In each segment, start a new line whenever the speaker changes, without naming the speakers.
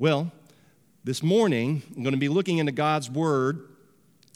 Well, this morning I'm going to be looking into God's Word,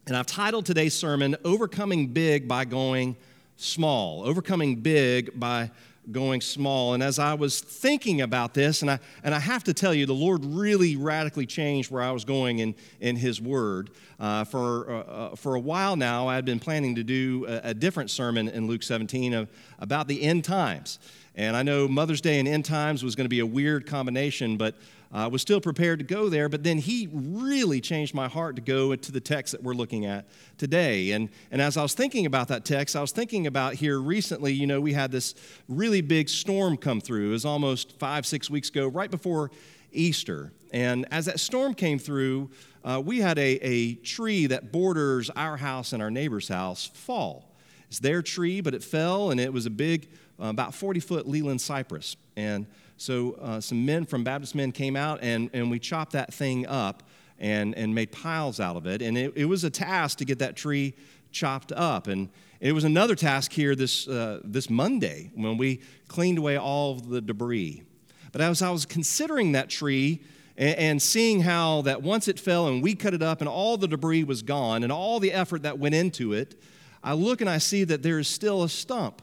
and I've titled today's sermon, Overcoming Big by Going Small. Overcoming Big by going small. And as I was thinking about this, and I, and I have to tell you, the Lord really radically changed where I was going in, in His Word. Uh, for, uh, uh for a while now, I had been planning to do a, a different sermon in Luke 17 of, about the end times. And I know Mother's Day and end times was going to be a weird combination, but I was still prepared to go there, but then he really changed my heart to go to the text that we're looking at today. And, and as I was thinking about that text, I was thinking about here recently, you know, we had this really big storm come through. It was almost five, six weeks ago, right before Easter. And as that storm came through, uh, we had a, a tree that borders our house and our neighbor's house fall. It's their tree, but it fell, and it was a big, uh, about 40 foot Leyland cypress. And so uh, some men from Baptist Men came out and, and we chopped that thing up and, and made piles out of it. And it, it was a task to get that tree chopped up. And it was another task here this, uh, this Monday when we cleaned away all of the debris. But as I was considering that tree and, and seeing how that once it fell and we cut it up and all the debris was gone and all the effort that went into it, I look and I see that there is still a stump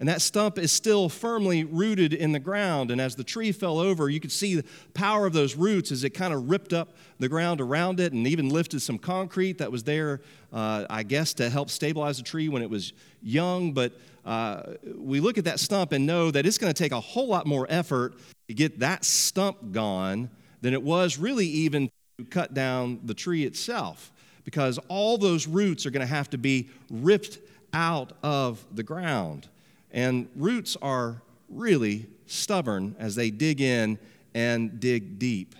and that stump is still firmly rooted in the ground. And as the tree fell over, you could see the power of those roots as it kind of ripped up the ground around it and even lifted some concrete that was there, uh, I guess, to help stabilize the tree when it was young. But uh, we look at that stump and know that it's going to take a whole lot more effort to get that stump gone than it was really even to cut down the tree itself because all those roots are going to have to be ripped out of the ground. And roots are really stubborn as they dig in and dig deep.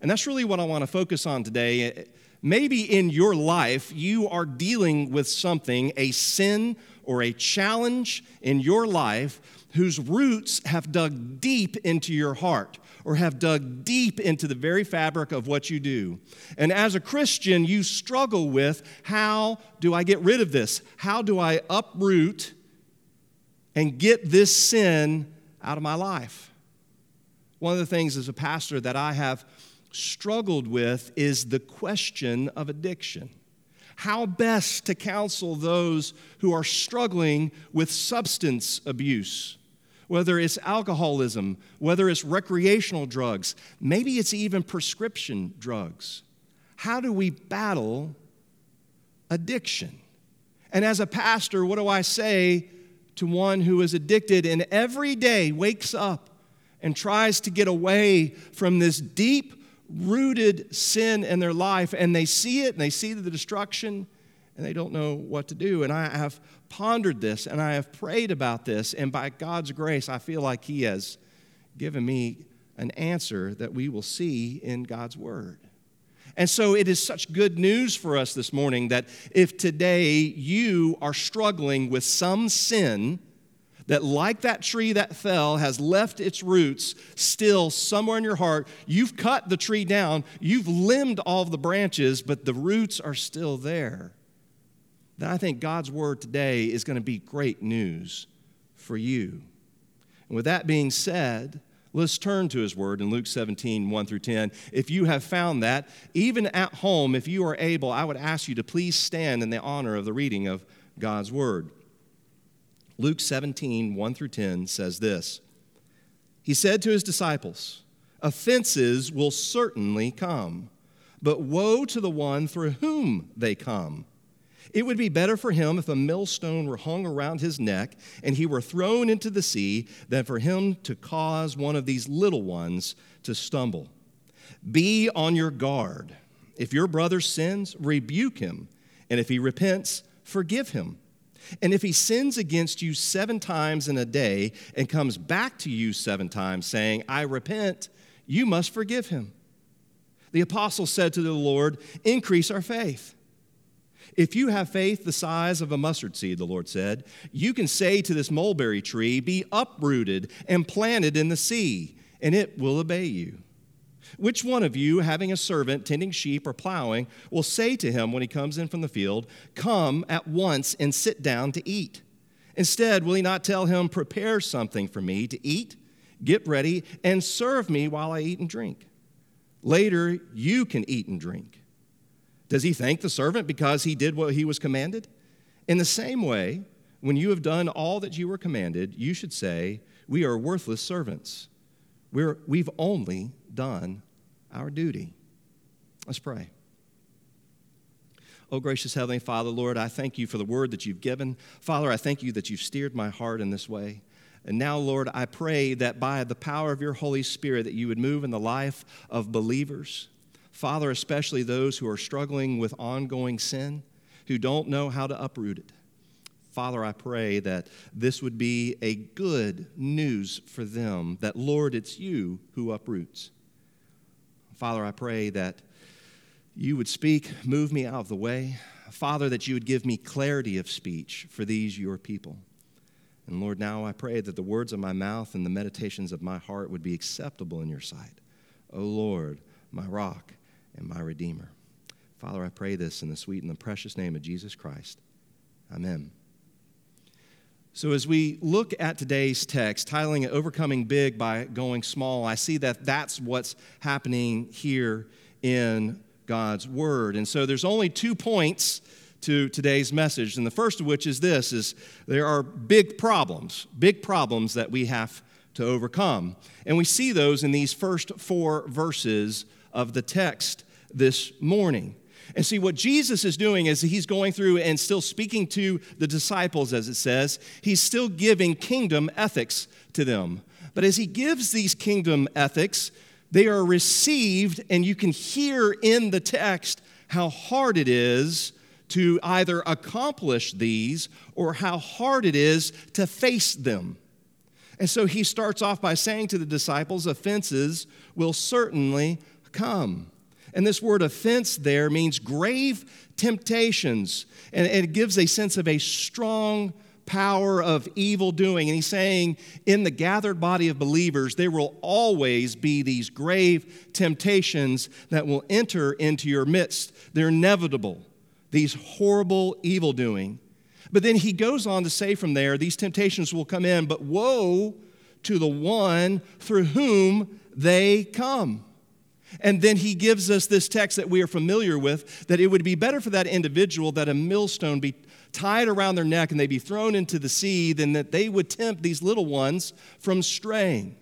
And that's really what I want to focus on today. Eh, maybe in your life, you are dealing with something, a sin or a challenge in your life, whose roots have dug deep into your heart or have dug deep into the very fabric of what you do. And as a Christian, you struggle with how do I get rid of this? How do I uproot and get this sin out of my life. One of the things as a pastor that I have struggled with is the question of addiction. How best to counsel those who are struggling with substance abuse, whether it's alcoholism, whether it's recreational drugs, maybe it's even prescription drugs. How do we battle addiction? And as a pastor, what do I say to one who is addicted and every day wakes up and tries to get away from this deep rooted sin in their life and they see it and they see the destruction and they don't know what to do. And I have pondered this and I have prayed about this, and by God's grace, I feel like He has given me an answer that we will see in God's Word. And so it is such good news for us this morning that if today you are struggling with some sin, that like that tree that fell has left its roots still somewhere in your heart, you've cut the tree down, you've limbed all the branches, but the roots are still there. Then I think God's word today is going to be great news for you. And with that being said, Let's turn to his word in Luke 17, 1 through 10. If you have found that, even at home, if you are able, I would ask you to please stand in the honor of the reading of God's word. Luke 17, 1 through 10 says this He said to his disciples, Offenses will certainly come, but woe to the one through whom they come. It would be better for him if a millstone were hung around his neck and he were thrown into the sea than for him to cause one of these little ones to stumble. Be on your guard. If your brother sins, rebuke him, and if he repents, forgive him. And if he sins against you seven times in a day and comes back to you seven times saying, I repent, you must forgive him. The apostle said to the Lord, Increase our faith. If you have faith the size of a mustard seed, the Lord said, you can say to this mulberry tree, Be uprooted and planted in the sea, and it will obey you. Which one of you, having a servant tending sheep or plowing, will say to him when he comes in from the field, Come at once and sit down to eat? Instead, will he not tell him, Prepare something for me to eat, get ready, and serve me while I eat and drink? Later, you can eat and drink. Does he thank the servant because he did what he was commanded? In the same way, when you have done all that you were commanded, you should say, We are worthless servants. We're, we've only done our duty. Let's pray. Oh, gracious Heavenly Father, Lord, I thank you for the word that you've given. Father, I thank you that you've steered my heart in this way. And now, Lord, I pray that by the power of your Holy Spirit that you would move in the life of believers. Father, especially those who are struggling with ongoing sin, who don't know how to uproot it. Father, I pray that this would be a good news for them that, Lord, it's you who uproots. Father, I pray that you would speak, move me out of the way. Father, that you would give me clarity of speech for these, your people. And Lord, now I pray that the words of my mouth and the meditations of my heart would be acceptable in your sight. O Lord, my rock and my redeemer. Father, I pray this in the sweet and the precious name of Jesus Christ. Amen. So, as we look at today's text, titling it Overcoming Big by Going Small, I see that that's what's happening here in God's Word. And so, there's only two points to today's message. And the first of which is this is there are big problems, big problems that we have to overcome. And we see those in these first four verses of the text this morning. And see, what Jesus is doing is he's going through and still speaking to the disciples, as it says. He's still giving kingdom ethics to them. But as he gives these kingdom ethics, they are received, and you can hear in the text how hard it is to either accomplish these or how hard it is to face them. And so he starts off by saying to the disciples, offenses will certainly come. And this word offense there means grave temptations, and it gives a sense of a strong power of evil doing. And he's saying, in the gathered body of believers, there will always be these grave temptations that will enter into your midst. They're inevitable these horrible evil doing. But then he goes on to say from there, these temptations will come in, but woe to the one through whom they come. And then he gives us this text that we are familiar with that it would be better for that individual that a millstone be tied around their neck and they be thrown into the sea than that they would tempt these little ones from straying.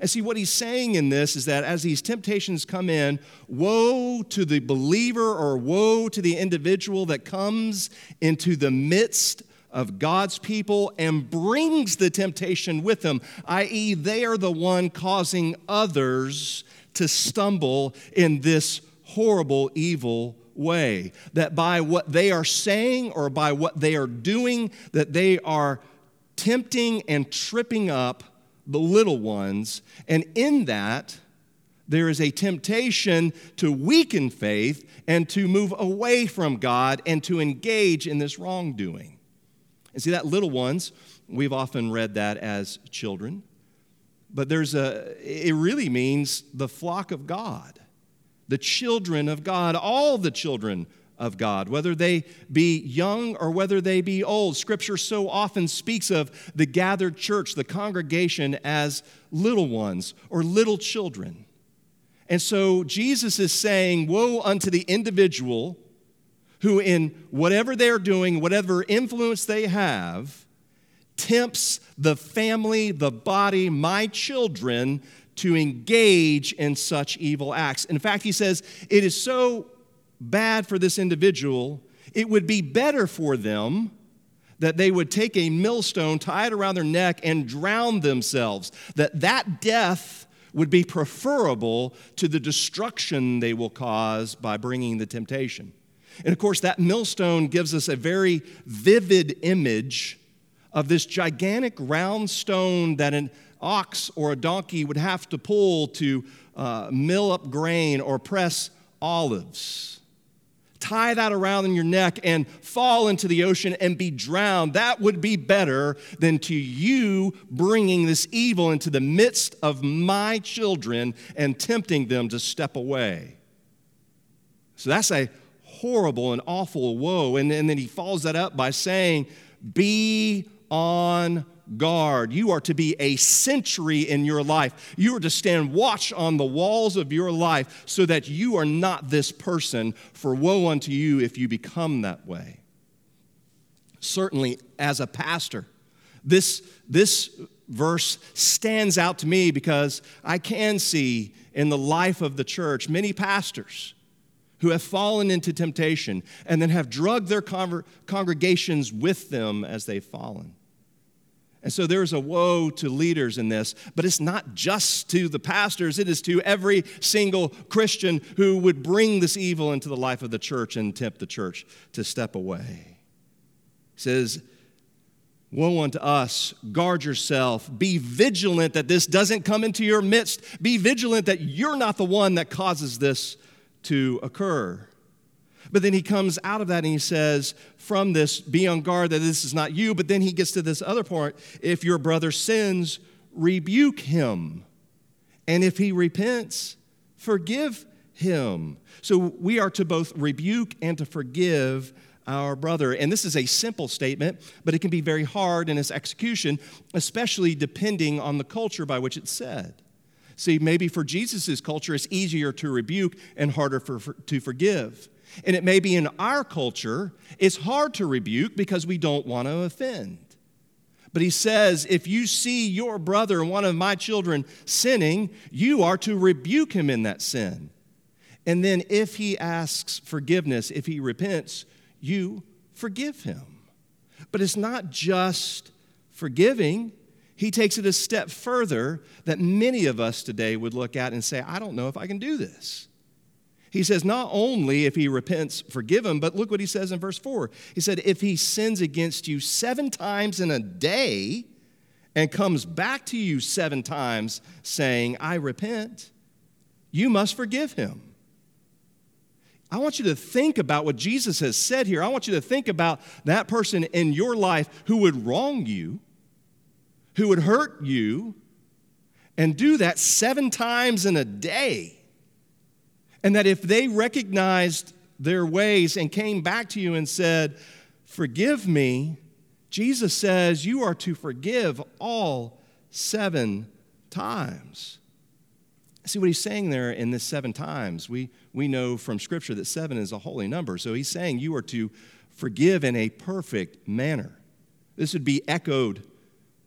And see, what he's saying in this is that as these temptations come in, woe to the believer or woe to the individual that comes into the midst of God's people and brings the temptation with them, i.e., they are the one causing others to stumble in this horrible, evil way. That by what they are saying or by what they are doing, that they are tempting and tripping up the little ones. And in that, there is a temptation to weaken faith and to move away from God and to engage in this wrongdoing. And see, that little ones, we've often read that as children, but there's a, it really means the flock of God, the children of God, all the children of God, whether they be young or whether they be old. Scripture so often speaks of the gathered church, the congregation, as little ones or little children. And so Jesus is saying, Woe unto the individual who, in whatever they're doing, whatever influence they have, tempts the family, the body, my children to engage in such evil acts. In fact, he says, It is so bad for this individual, it would be better for them that they would take a millstone, tie it around their neck, and drown themselves. That that death would be preferable to the destruction they will cause by bringing the temptation. And of course, that millstone gives us a very vivid image of this gigantic round stone that an ox or a donkey would have to pull to uh, mill up grain or press olives tie that around in your neck and fall into the ocean and be drowned. That would be better than to you bringing this evil into the midst of my children and tempting them to step away. So that's a horrible and awful woe. And, and then he follows that up by saying, Be on guard. You are to be a sentry in your life. You are to stand watch on the walls of your life so that you are not this person, for woe unto you if you become that way. Certainly, as a pastor, this, this verse stands out to me because I can see in the life of the church many pastors who have fallen into temptation and then have drugged their congregations with them as they've fallen. And so there's a woe to leaders in this, but it's not just to the pastors, it is to every single Christian who would bring this evil into the life of the church and tempt the church to step away. He says, Woe unto us, guard yourself, be vigilant that this doesn't come into your midst. Be vigilant that you're not the one that causes this to occur. But then he comes out of that and he says, From this, be on guard that this is not you. But then he gets to this other part if your brother sins, rebuke him. And if he repents, forgive him. So we are to both rebuke and to forgive our brother. And this is a simple statement, but it can be very hard in its execution, especially depending on the culture by which it's said. See, maybe for Jesus' culture, it's easier to rebuke and harder for, for, to forgive. And it may be in our culture, it's hard to rebuke because we don't want to offend. But he says, if you see your brother, one of my children, sinning, you are to rebuke him in that sin. And then if he asks forgiveness, if he repents, you forgive him. But it's not just forgiving, he takes it a step further that many of us today would look at and say, I don't know if I can do this. He says, not only if he repents, forgive him, but look what he says in verse 4. He said, If he sins against you seven times in a day and comes back to you seven times saying, I repent, you must forgive him. I want you to think about what Jesus has said here. I want you to think about that person in your life who would wrong you, who would hurt you, and do that seven times in a day. And that if they recognized their ways and came back to you and said, Forgive me, Jesus says you are to forgive all seven times. See what he's saying there in this seven times. We, we know from Scripture that seven is a holy number. So he's saying you are to forgive in a perfect manner. This would be echoed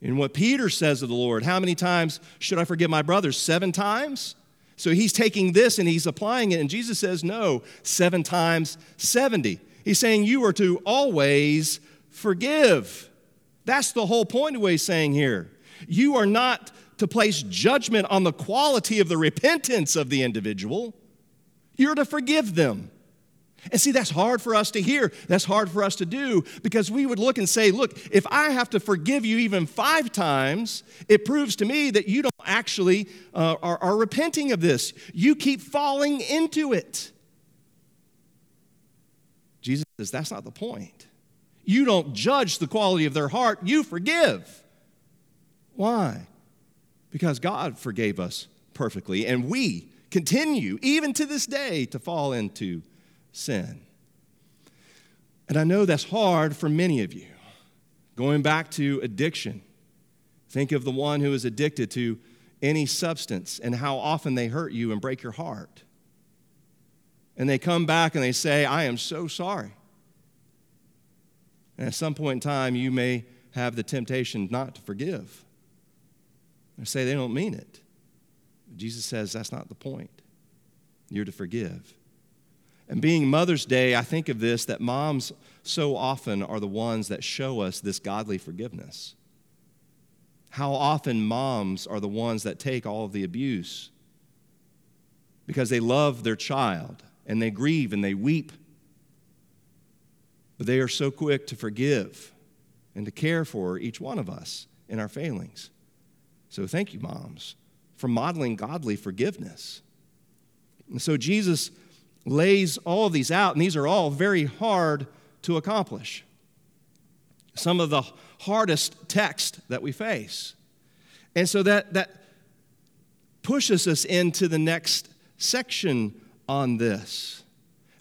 in what Peter says of the Lord. How many times should I forgive my brothers? Seven times? So he's taking this and he's applying it, and Jesus says, no, seven times 70. He's saying you are to always forgive. That's the whole point of what he's saying here. You are not to place judgment on the quality of the repentance of the individual. You're to forgive them. And see, that's hard for us to hear. That's hard for us to do because we would look and say, look, if I have to forgive you even five times, it proves to me that you don't actually uh, are, are repenting of this. You keep falling into it. Jesus says, that's not the point. You don't judge the quality of their heart, you forgive. Why? Because God forgave us perfectly, and we continue, even to this day, to fall into sin. And I know that's hard for many of you. Going back to addiction, think of the one who is addicted to any substance and how often they hurt you and break your heart. And they come back and they say, I am so sorry. And at some point in time, you may have the temptation not to forgive. They say they don't mean it. Jesus says that's not the point. You're to forgive. And being Mother's Day, I think of this that moms so often are the ones that show us this godly forgiveness. How often moms are the ones that take all of the abuse because they love their child and they grieve and they weep. But they are so quick to forgive and to care for each one of us in our failings. So thank you, moms, for modeling godly forgiveness. And so Jesus lays all of these out, and these are all very hard to accomplish. Some of the hardest text that we face. And so that, that pushes us into the next section on this.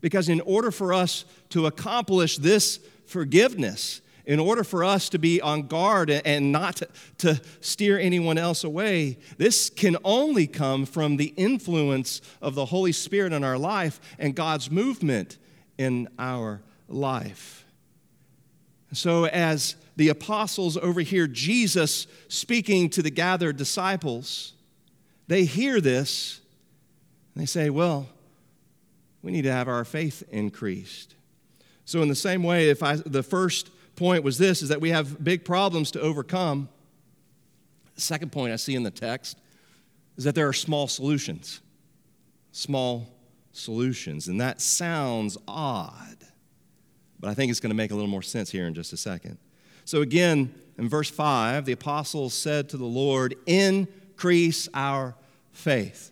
Because in order for us to accomplish this forgiveness, in order for us to be on guard and not to, steer anyone else away, this can only come from the influence of the Holy Spirit in our life and God's movement in our life. So, as the apostles overhear Jesus speaking to the gathered disciples, they hear this and they say, Well, we need to have our faith increased. So, in the same way, if I, the first point was this is that we have big problems to overcome. The second point I see in the text is that there are small solutions. Small solutions. And that sounds odd, but I think it's going to make a little more sense here in just a second. So, again, in verse 5, the apostles said to the Lord, Increase our faith.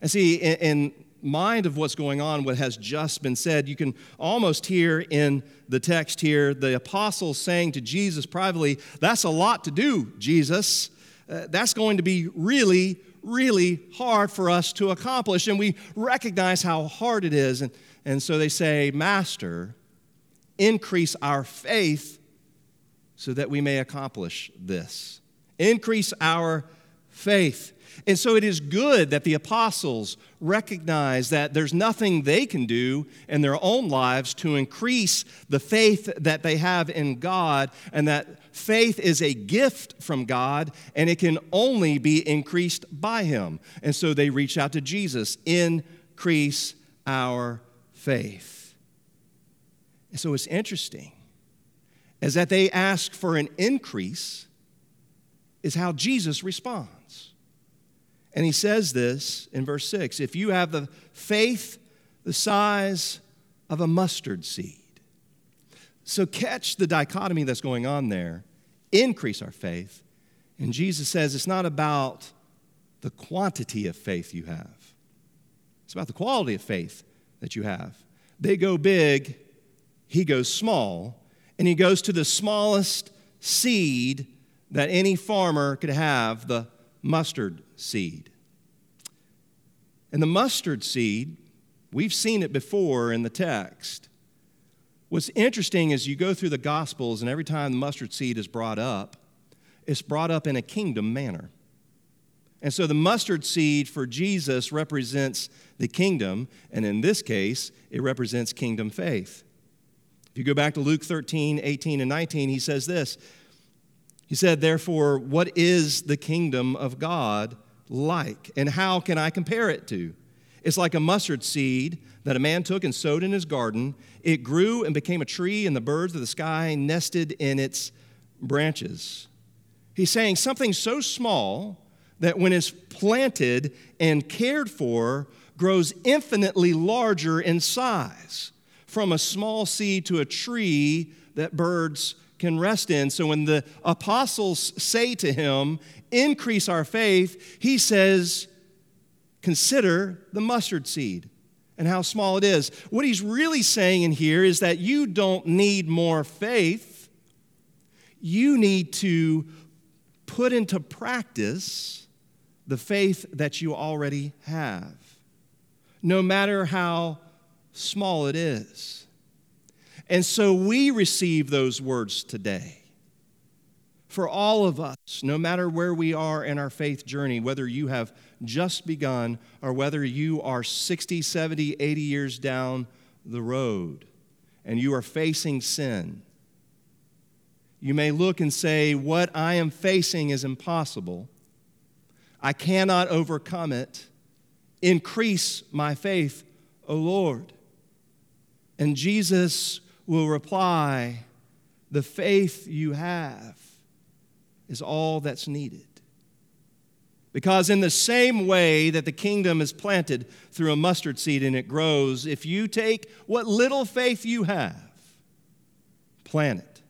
And see, in, in mind of what's going on, what has just been said, you can almost hear in the text here the apostles saying to Jesus privately, That's a lot to do, Jesus. Uh, that's going to be really, really hard for us to accomplish. And we recognize how hard it is. And, and so they say, Master, increase our faith so that we may accomplish this. Increase our faith. And so it is good that the apostles recognize that there's nothing they can do in their own lives to increase the faith that they have in God, and that faith is a gift from God and it can only be increased by Him. And so they reach out to Jesus increase our faith. And so it's interesting is that they ask for an increase, is how Jesus responds. And he says this in verse 6 if you have the faith the size of a mustard seed. So catch the dichotomy that's going on there. Increase our faith. And Jesus says it's not about the quantity of faith you have, it's about the quality of faith that you have. They go big, he goes small, and he goes to the smallest seed that any farmer could have the mustard seed. And the mustard seed, we've seen it before in the text. What's interesting is you go through the Gospels, and every time the mustard seed is brought up, it's brought up in a kingdom manner. And so the mustard seed for Jesus represents the kingdom, and in this case, it represents kingdom faith. If you go back to Luke 13, 18, and 19, he says this He said, Therefore, what is the kingdom of God? like? And how can I compare it to? It's like a mustard seed that a man took and sowed in his garden. It grew and became a tree, and the birds of the sky nested in its branches. He's saying something so small that when it's planted and cared for, grows infinitely larger in size, from a small seed to a tree that birds can rest in. So when the apostles say to him, increase our faith, he says, consider the mustard seed and how small it is. What he's really saying in here is that you don't need more faith. You need to put into practice the faith that you already have, no matter how small it is. And so we receive those words today for all of us, no matter where we are in our faith journey, whether you have just begun or whether you are 60, 70, 80 years down the road and you are facing sin, you may look and say, What I am facing is impossible. I cannot overcome it. Increase my faith, O Lord. And Jesus will reply, The faith you have is all that's needed. Because, in the same way that the kingdom is planted through a mustard seed and it grows, if you take what little faith you have, plant it,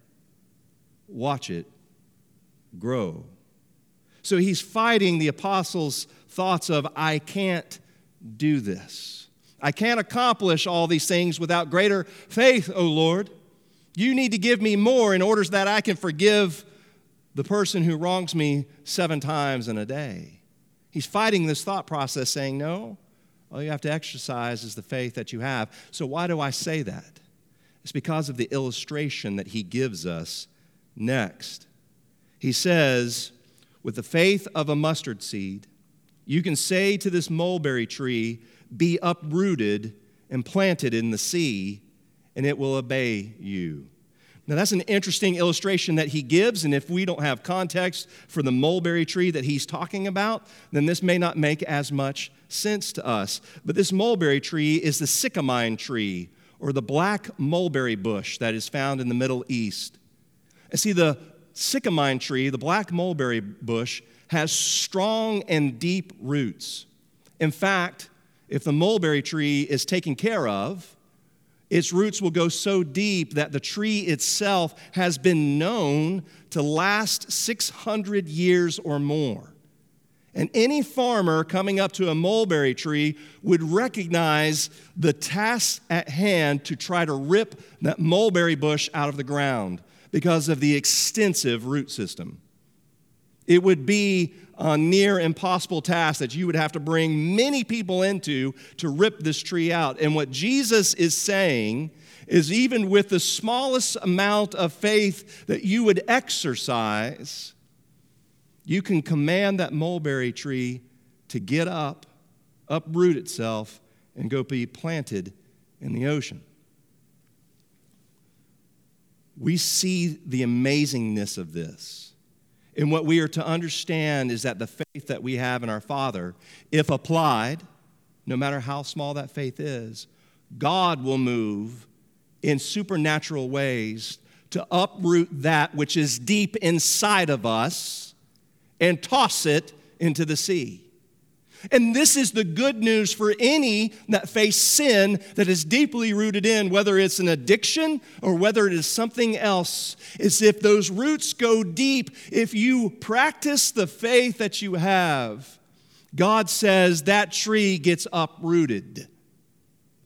watch it grow. So he's fighting the apostles' thoughts of, I can't do this. I can't accomplish all these things without greater faith, O Lord. You need to give me more in order that I can forgive the person who wrongs me seven times in a day. He's fighting this thought process, saying, No, all you have to exercise is the faith that you have. So, why do I say that? It's because of the illustration that he gives us next. He says, with the faith of a mustard seed, you can say to this mulberry tree, Be uprooted and planted in the sea, and it will obey you. Now, that's an interesting illustration that he gives, and if we don't have context for the mulberry tree that he's talking about, then this may not make as much sense to us. But this mulberry tree is the sycamine tree, or the black mulberry bush that is found in the Middle East. And see, the sycamine tree, the black mulberry bush, has strong and deep roots. In fact, if the mulberry tree is taken care of, its roots will go so deep that the tree itself has been known to last 600 years or more. And any farmer coming up to a mulberry tree would recognize the task at hand to try to rip that mulberry bush out of the ground because of the extensive root system. It would be a near impossible task that you would have to bring many people into to rip this tree out. And what Jesus is saying is even with the smallest amount of faith that you would exercise, you can command that mulberry tree to get up, uproot itself, and go be planted in the ocean. We see the amazingness of this and what we are to understand is that the faith that we have in our Father, if applied, no matter how small that faith is, God will move in supernatural ways to uproot that which is deep inside of us and toss it into the sea. And this is the good news for any that face sin that is deeply rooted in, whether it's an addiction or whether it is something else, is if those roots go deep, if you practice the faith that you have, God says that tree gets uprooted.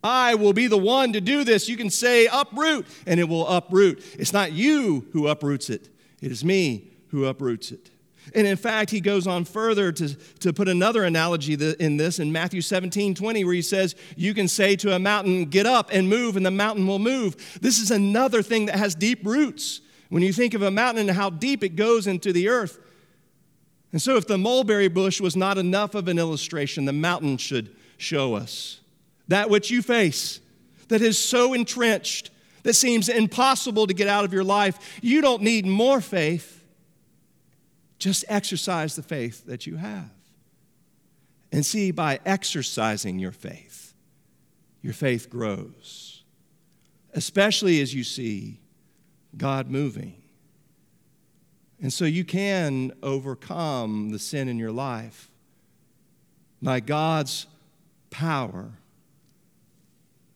I will be the one to do this. You can say uproot, and it will uproot. It's not you who uproots it, it is me who uproots it. And in fact, he goes on further to, to put another analogy in this in Matthew 17 20, where he says, You can say to a mountain, Get up and move, and the mountain will move. This is another thing that has deep roots. When you think of a mountain and how deep it goes into the earth. And so, if the mulberry bush was not enough of an illustration, the mountain should show us that which you face that is so entrenched, that seems impossible to get out of your life. You don't need more faith. Just exercise the faith that you have. And see, by exercising your faith, your faith grows, especially as you see God moving. And so you can overcome the sin in your life by God's power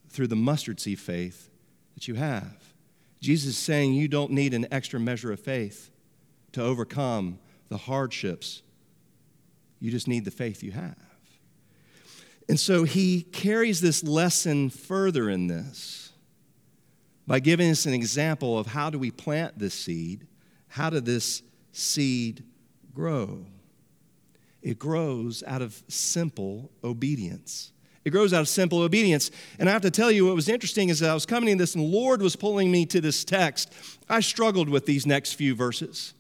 through the mustard seed faith that you have. Jesus is saying you don't need an extra measure of faith to overcome the hardships. You just need the faith you have. And so he carries this lesson further in this by giving us an example of how do we plant this seed? How did this seed grow? It grows out of simple obedience. It grows out of simple obedience. And I have to tell you, what was interesting is that I was coming in this, and the Lord was pulling me to this text. I struggled with these next few verses.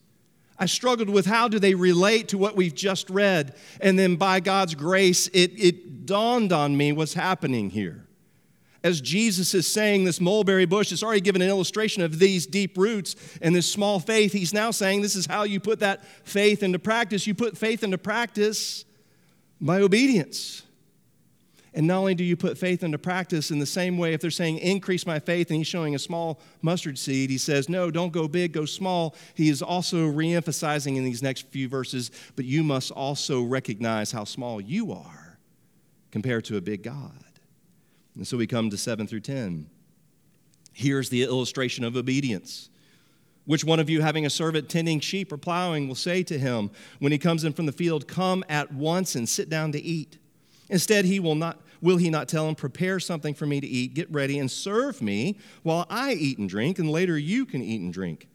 I struggled with how do they relate to what we've just read. And then by God's grace, it, it dawned on me what's happening here. As Jesus is saying, this mulberry bush has already given an illustration of these deep roots and this small faith. He's now saying this is how you put that faith into practice. You put faith into practice by obedience. And not only do you put faith into practice in the same way, if they're saying, increase my faith, and he's showing a small mustard seed, he says, no, don't go big, go small. He is also reemphasizing in these next few verses, but you must also recognize how small you are compared to a big God. And so we come to 7 through 10. Here's the illustration of obedience. Which one of you, having a servant tending sheep or plowing, will say to him when he comes in from the field, Come at once and sit down to eat? Instead, he will not will he not tell him, Prepare something for me to eat, get ready, and serve me while I eat and drink, and later you can eat and drink?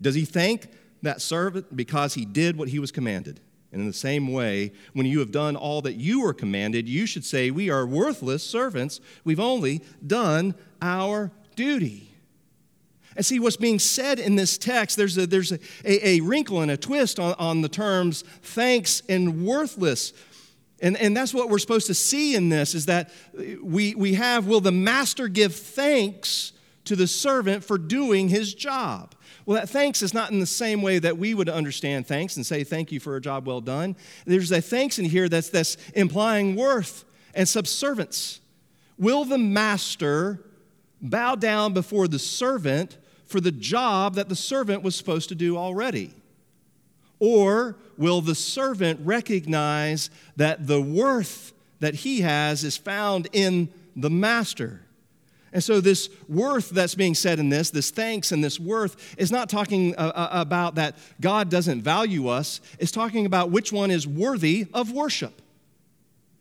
Does he thank that servant because he did what he was commanded? And in the same way, when you have done all that you were commanded, you should say, We are worthless servants. We've only done our duty. And see what's being said in this text, there's a, there's a, a, a wrinkle and a twist on, on the terms thanks and worthless. And, and that's what we're supposed to see in this is that we, we have, will the master give thanks to the servant for doing his job? Well, that thanks is not in the same way that we would understand thanks and say thank you for a job well done. There's a thanks in here that's, that's implying worth and subservience. Will the master bow down before the servant for the job that the servant was supposed to do already? Or will the servant recognize that the worth that he has is found in the master? And so, this worth that's being said in this, this thanks and this worth, is not talking uh, uh, about that God doesn't value us. It's talking about which one is worthy of worship.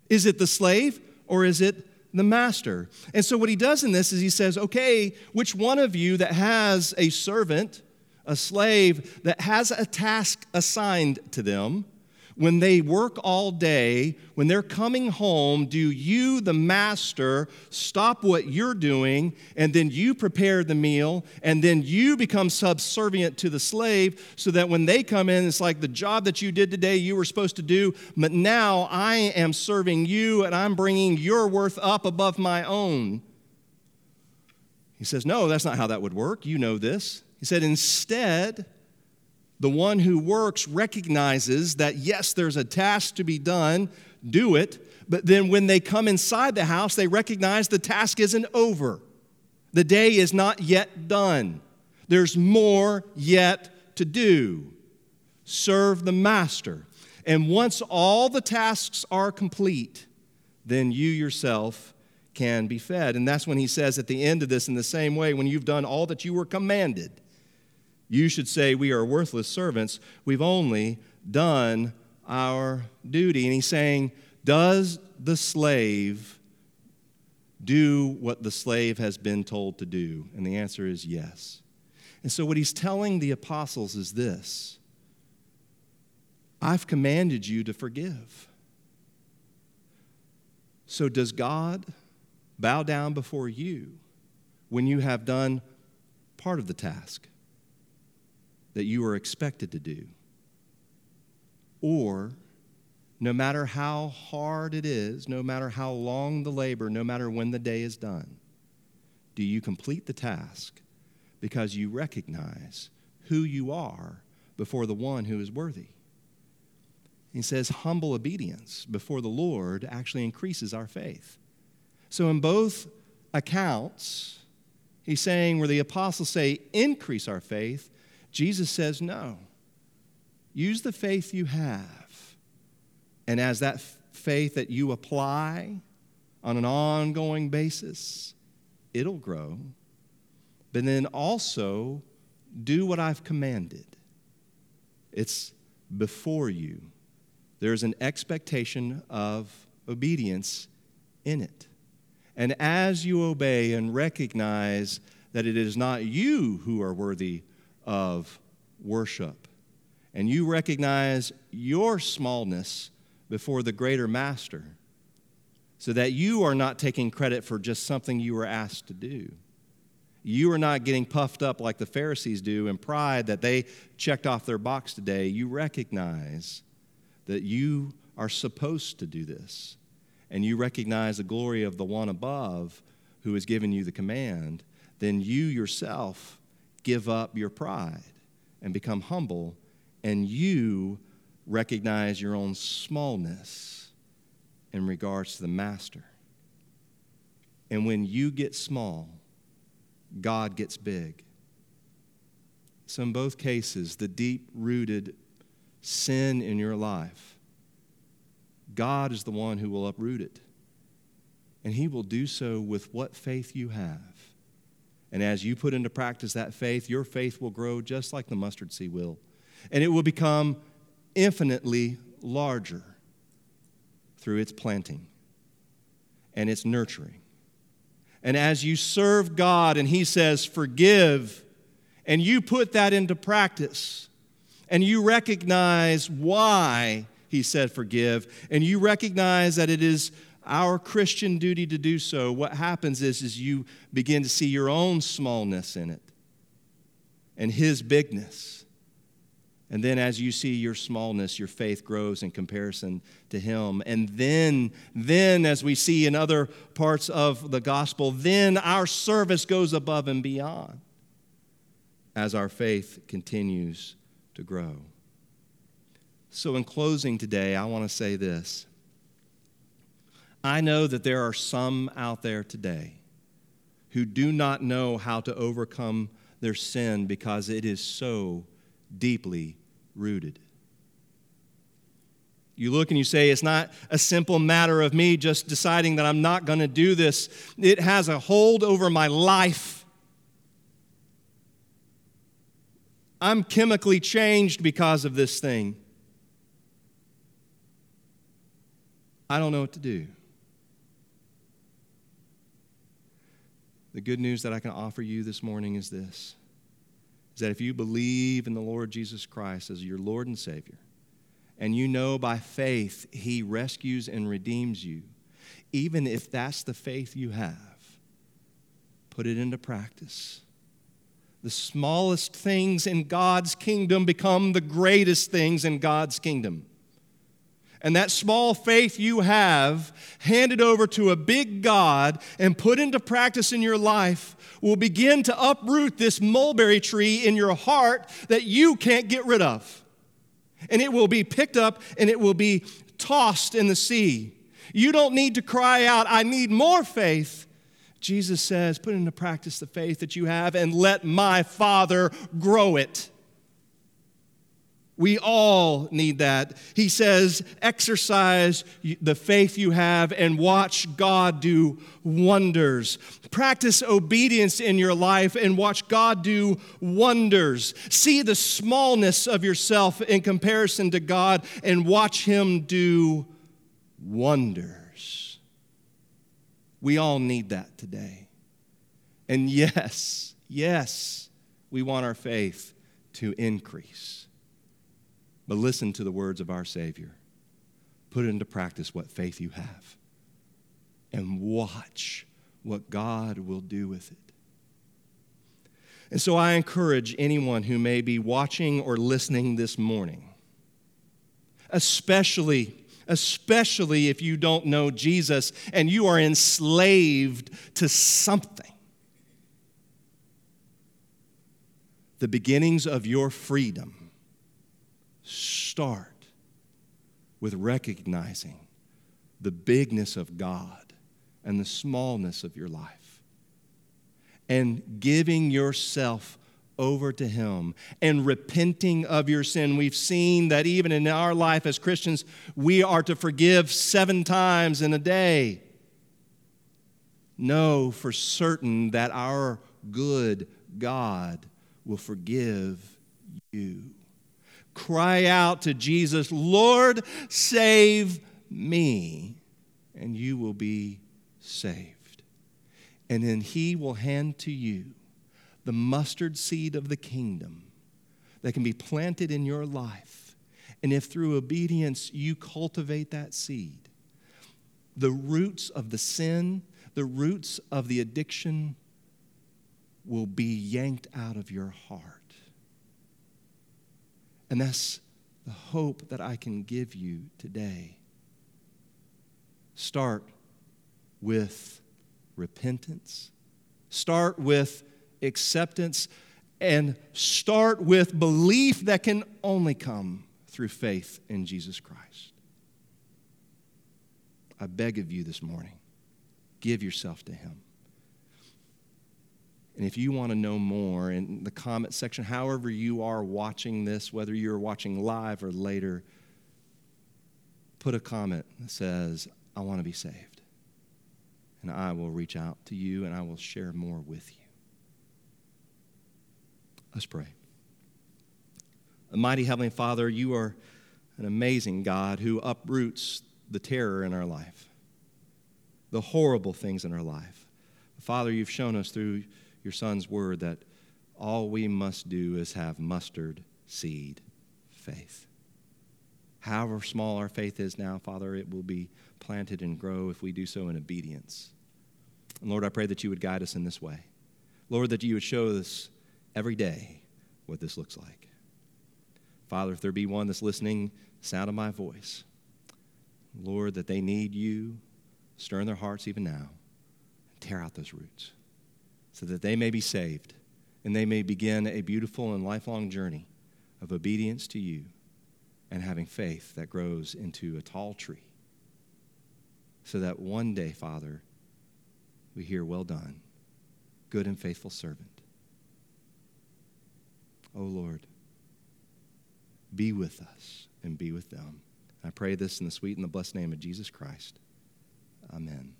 Is it the slave or is it the master? And so, what he does in this is he says, okay, which one of you that has a servant a slave that has a task assigned to them, when they work all day, when they're coming home, do you, the master, stop what you're doing and then you prepare the meal and then you become subservient to the slave so that when they come in, it's like the job that you did today you were supposed to do, but now I am serving you and I'm bringing your worth up above my own? He says, No, that's not how that would work. You know this. He said, instead, the one who works recognizes that, yes, there's a task to be done, do it, but then when they come inside the house, they recognize the task isn't over. The day is not yet done. There's more yet to do. Serve the master. And once all the tasks are complete, then you yourself can be fed. And that's when he says at the end of this, in the same way, when you've done all that you were commanded, you should say, We are worthless servants. We've only done our duty. And he's saying, Does the slave do what the slave has been told to do? And the answer is yes. And so, what he's telling the apostles is this I've commanded you to forgive. So, does God bow down before you when you have done part of the task? That you are expected to do. Or, no matter how hard it is, no matter how long the labor, no matter when the day is done, do you complete the task because you recognize who you are before the one who is worthy? He says, humble obedience before the Lord actually increases our faith. So, in both accounts, he's saying where the apostles say, increase our faith, Jesus says, no. Use the faith you have. And as that faith that you apply on an ongoing basis, it'll grow. But then also do what I've commanded. It's before you. There's an expectation of obedience in it. And as you obey and recognize that it is not you who are worthy of worship. And you recognize your smallness before the greater master so that you are not taking credit for just something you were asked to do. You are not getting puffed up like the Pharisees do in pride that they checked off their box today. You recognize that you are supposed to do this. And you recognize the glory of the one above who has given you the command. Then you yourself give up your pride and become humble, and you recognize your own smallness in regards to the master. And when you get small, God gets big. So, in both cases, the deep rooted sin in your life, God is the one who will uproot it. And He will do so with what faith you have. And as you put into practice that faith, your faith will grow just like the mustard seed will. And it will become infinitely larger through its planting and its nurturing. And as you serve God and He says, forgive, and you put that into practice, and you recognize why He said forgive, and you recognize that it is our Christian duty to do so, what happens is, is you begin to see your own smallness in it. and His bigness. And then, as you see your smallness, your faith grows in comparison to Him. And then, then, as we see in other parts of the gospel, then our service goes above and beyond as our faith continues to grow. So, in closing today, I want to say this. I know that there are some out there today who do not know how to overcome their sin because it is so deeply rooted. You look and you say, it's not a simple matter of me just deciding that I'm not going to do this. It has a hold over my life. I'm chemically changed because of this thing. I don't know what to do. The good news that I can offer you this morning is this is that if you believe in the Lord Jesus Christ as your Lord and Savior, and you know by faith He rescues and redeems you, even if that's the faith you have, put it into practice. The smallest things in God's kingdom become the greatest things in God's kingdom. And that small faith you have handed over to a big God and put into practice in your life will begin to uproot this mulberry tree in your heart that you can't get rid of. And it will be picked up and it will be tossed in the sea. You don't need to cry out, I need more faith. Jesus says, put into practice the faith that you have and let my Father grow it. We all need that. He says, exercise the faith you have and watch God do wonders. Practice obedience in your life and watch God do wonders. See the smallness of yourself in comparison to God and watch Him do wonders. We all need that today. And yes, yes, we want our faith to increase. But listen to the words of our Savior. Put into practice what faith you have and watch what God will do with it. And so I encourage anyone who may be watching or listening this morning, especially especially if you don't know Jesus and you are enslaved to something. The beginnings of your freedom start with recognizing the bigness of God and the smallness of your life and giving yourself over to Him and repenting of your sin. We've seen that even in our life as Christians, we are to forgive seven times in a day. Know for certain that our good God will forgive you cry out to Jesus, Lord, save me, and you will be saved. And then he will hand to you the mustard seed of the kingdom that can be planted in your life. And if through obedience you cultivate that seed, the roots of the sin, the roots of the addiction will be yanked out of your heart. And that's the hope that I can give you today. Start with repentance, start with acceptance, and start with belief that can only come through faith in Jesus Christ. I beg of you this morning, give yourself to Him. And if you want to know more in the comment section, however you are watching this, whether you're watching live or later, put a comment that says, I want to be saved. And I will reach out to you and I will share more with you. Let's pray. Mighty Heavenly Father, you are an amazing God who uproots the terror in our life, the horrible things in our life. Father, you've shown us through your son's word that all we must do is have mustard seed faith. However small our faith is now, Father, it will be planted and grow if we do so in obedience. And Lord, I pray that you would guide us in this way. Lord, that you would show us every day what this looks like. Father, if there be one that's listening, sound of my voice, Lord, that they need you, stir in their hearts even now, and tear out those roots so that they may be saved and they may begin a beautiful and lifelong journey of obedience to you and having faith that grows into a tall tree. So that one day, Father, we hear, Well done, good and faithful servant. Oh Lord, be with us and be with them. I pray this in the sweet and the blessed name of Jesus Christ. Amen.